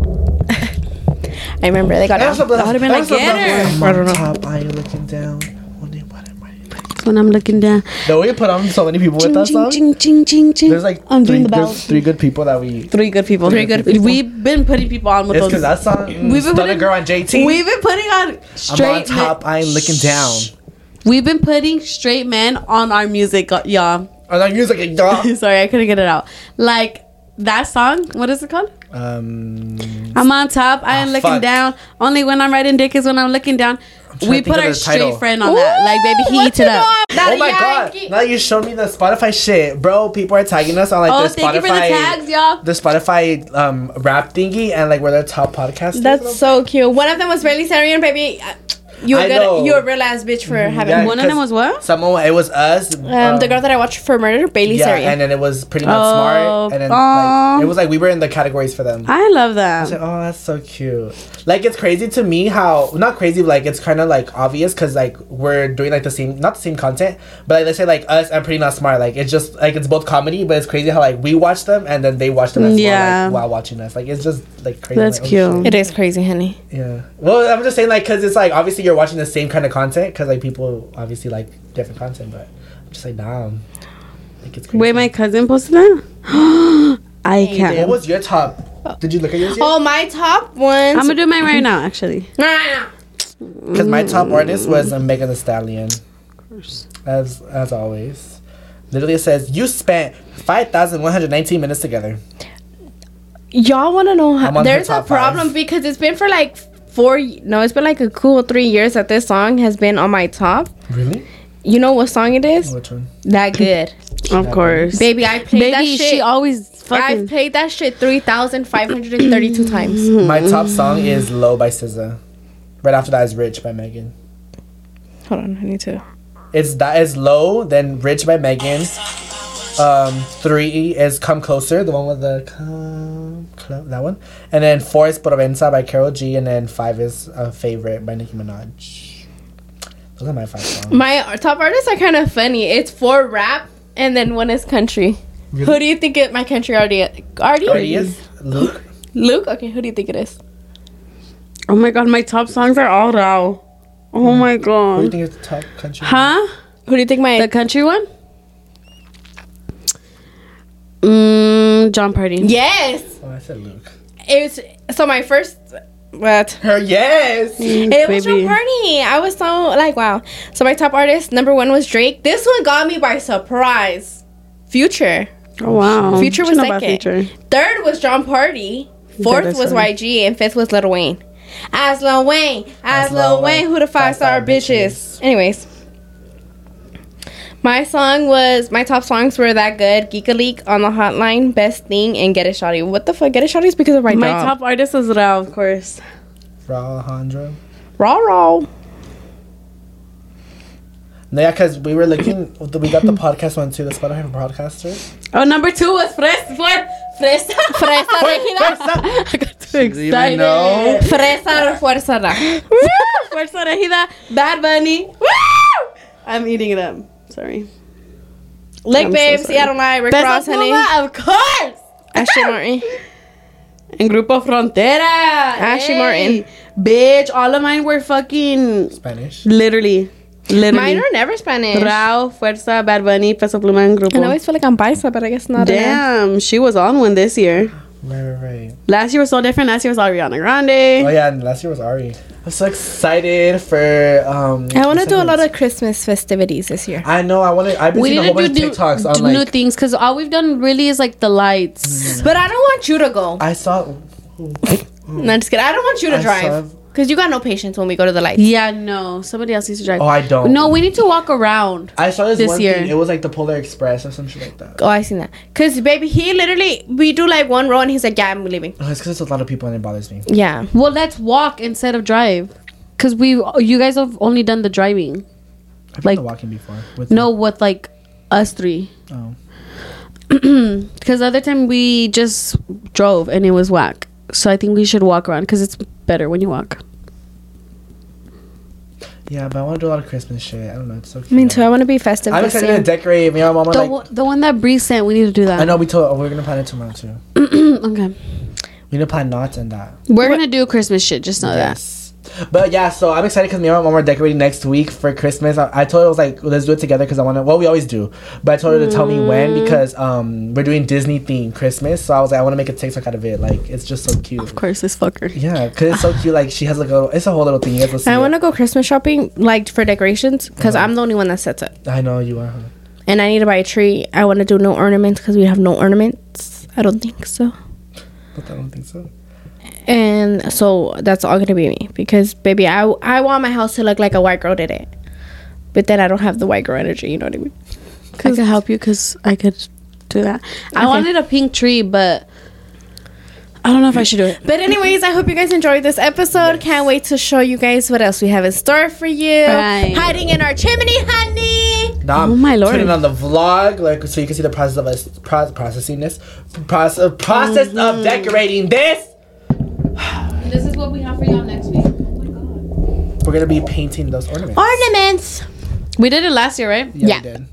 I remember they got down. That would've been like, get her. I don't know. Top, I am looking down. Wonder what am I- That's when I'm looking down. The way we put on so many people with that song. ching, ching, ching, ching. There's like I'm three, doing the there's three good people that we. Three good people. Three good people. We've been putting people on with It's those. because that song. We've been Stunner putting- Girl on JT. We've been putting on I'm on top. I ain't looking down. We've been putting straight men on our music, uh, y'all. Oh, that music, like, dog. Sorry, I couldn't get it out. Like that song. What is it called? Um, I'm on top. I ain't Ah, looking fuck. down. Only when I'm riding dick is when I'm looking down. trying We put our the title. straight friend on that. Like, baby, he eats it up. oh my god! Now you showed me the Spotify shit, bro. People are tagging us on like Oh, the thank Spotify, you for the tags, y'all. the Spotify um rap thingy, and like we're the top podcast. That's so cute. One of them was Bailey Sarian, baby. Uh, You a I good, know. you a real ass bitch for having Yeah, One of them was what? Someone, it was us. um, the girl that I watched for murder, Bailey Yeah, Sarian. and then it was pretty much Oh, smart, and then aw. like it was like we were in the categories for them. I love that. like, oh, that's so cute. Like it's crazy to me how not crazy, but, like it's kind of like obvious because like we're doing like the same, not the same content, but like let's say like us and pretty not smart. Like it's just like it's both comedy, but it's crazy how like we watch them and then they watch them as Yeah. well like, while watching us. Like it's just like crazy. That's like, oh, cute. shit. it is crazy, honey. Yeah. Well, I'm just saying like because it's like obviously you're watching the same kind of content because like people obviously like different content, but I'm just like damn. Like it's crazy. Wait, my cousin posted that. I can't. What was your top? Did you look at yours yet? Oh, my top ones. I'm gonna do mine right now. Actually. Because my top artist was uh, Megan Thee Stallion. Of course. As as always. Literally it says you spent five thousand one hundred nineteen minutes together. Y'all want to know how? There's a top five. problem because it's been for like four. No, it's been like a cool three years that this song has been on my top. Really? You know what song it is? Which one? That good, of course. baby. I played that Baby, shit. she always I've played that shit three thousand five hundred and thirty-two times. My top song is Low by SZA. Right after that is Rich by Megan. Hold on, I need to. It's that is Low, then Rich by Megan. Um, three is Come Closer, the one with the come clo- that one, and then four is Provenza by Karol G, and then five is a favorite by Nicki Minaj. Those are my five songs. My top artists are kind of funny. It's four rap and then one is country. Who do you think it? My country already. Already? Already is Luke. Luke. Okay, who do you think it is? Oh my god, my top songs are all out. Oh my god. Who do you think is the top country? Huh? Who do you think my? The country one? Mm, Jon Pardi. yes. Oh, I said Luke. It was so my first. What? Her yes. It was Baby. your party. I was so like wow. So my top artist number one was Drake. This one got me by surprise. Future. Oh wow. Future was you know second. Future? Third was Jon Pardi. Fourth is was funny. YG, and fifth was Lil Wayne. As Lil Wayne, as, As Lil Lil Wayne, Wayne, who the five star five-star bitches. Anyways, my song was my top songs were that good. Geeka Leak on the Hotline, Best Thing, and Get It Shawty. What the fuck? Get It Shawty is because of my, My job. top artist was Rauw, of course. For Alejandro. raw raw. No, yeah, because we were looking. We got the podcast one too. The Spotify podcaster. Oh, number two was Fres- for Fresa. Fresa regida. I got too Didn't even excited. know. Fresa fuerza. ra. Woo! Fuerza Regida, Bad Bunny. Woo! I'm eating them. Sorry. Lick I'm so babes, sorry. Yadon Lie, Rick Peso Ross, honey. Pluma, of course. Ashley Martin. En Grupo Frontera. Ashley Martin. Bitch, all of mine were fucking Spanish. literally. Literally. Mine are never Spanish. Rauw, Fuerza, Bad Bunny, Peso Pluma en Grupo. And I always feel like I'm paisa, but I guess not. Damn, she was on one this year. Right, right, right. Last year was so different. Last year was Ariana Grande. Oh yeah, and last year was Ari. I'm so excited for. um I want to do a lot of Christmas festivities this year. I know. I want to. I've been we seeing a whole bunch do, of TikToks do on new things because all we've done really is like the lights. But I don't want you to go. I saw. No, just kidding. I don't want you to I drive. saw- Because you got no patience when we go to the lights. Yeah, no, somebody else needs to drive. Oh, I don't. No, we need to walk around. I saw this, this one year. thing. It was like the Polar Express or some shit like that. Oh, I seen that. Cause baby, he literally we do like one row and he's like, yeah, I'm leaving. Oh, it's because there's a lot of people and it bothers me. Yeah. Well, let's walk instead of drive. Cause we, you guys have only done the driving. I've Like- been walking before. With No, with like us three. Oh. Because the other time we just drove and it was whack. So I think we should walk around because it's better when you walk. Yeah, but I want to do a lot of Christmas shit. I don't know. It's so cute. Me too. I want to be festive I'm this excited to decorate. Me and my mom The, like. one- the one that Bree sent, we need to do that. I know we told. Oh, we're gonna plan it tomorrow too. okay. We need to plan knots and that. We're going to do Christmas shit. Just know Yes. But yeah, so I'm excited because me and my mom are decorating next week for Christmas. I, I told her I was like, let's do it together because I want to. Well, we always do, but I told her to tell me when Mm. because um we're doing Disney themed Christmas. So I was like, I want to make a TikTok out of it. Like it's just so cute. Of course, this fucker. Yeah, because it's so cute. Like she has like a little, it's a whole little thing. You guys I want to go Christmas shopping like for decorations because Uh-huh. I'm the only one that sets it. I know you are. huh? And I need to buy a tree. I want to do no ornaments because we have no ornaments. I don't think so. But I don't think so. And so that's all gonna be me because baby, I I want my house to look like a white girl did it, but then I don't have the white girl energy. You know what I mean? I could help you because I could do that. I wanted a pink tree, but I don't know if I should do it. But anyways, I hope you guys enjoyed this episode. Can't wait to show you guys what else we have in store for you. Right. Hiding in our chimney, honey. Now I'm Oh my lord. turning on the vlog, like so you can see the process of us pro- processing this, process process Mm-hmm. of decorating this. This is what we have for y'all next week. Oh my god. We're gonna be painting those ornaments. Ornaments. We did it last year, right? yeah, yeah. we did.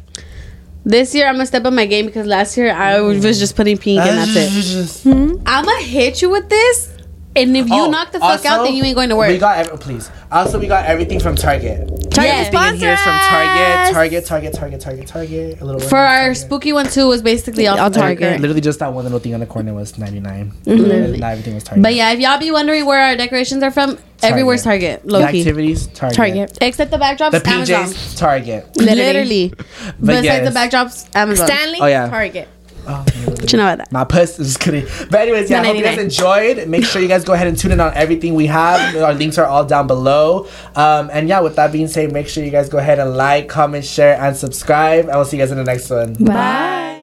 This year I'm gonna step up my game because last year I was mm. just putting pink and that's it. it. I'm gonna hit you with this, and if you Oh, knock the fuck out, then you ain't going to work. We got every, please. Also, we got everything from Target. Target Yes. Everything in here is from Target. Target, Target, Target, Target, Target. A little For our Target. spooky one too was basically all All Target. Target. Literally just that one little thing on the corner was 99. Mm-hmm. Literally. Not everything was Target. But yeah, if y'all be wondering where our decorations are from, everywhere's Target. The Low key. activities, Target. Target. Except the backdrops, The PJs, Amazon. Target. Literally. Besides yes. the backdrops, Amazon. Stanley. Oh, yeah. Target. Oh, What you know about that? My puss. Just kidding. But anyways, yeah, I hope you guys enjoyed. Make sure you guys go ahead and tune in on everything we have. Our links are all down below. Um, and yeah, with that being said, make sure you guys go ahead and like, comment, share, and subscribe. I will see you guys in the next one. Bye.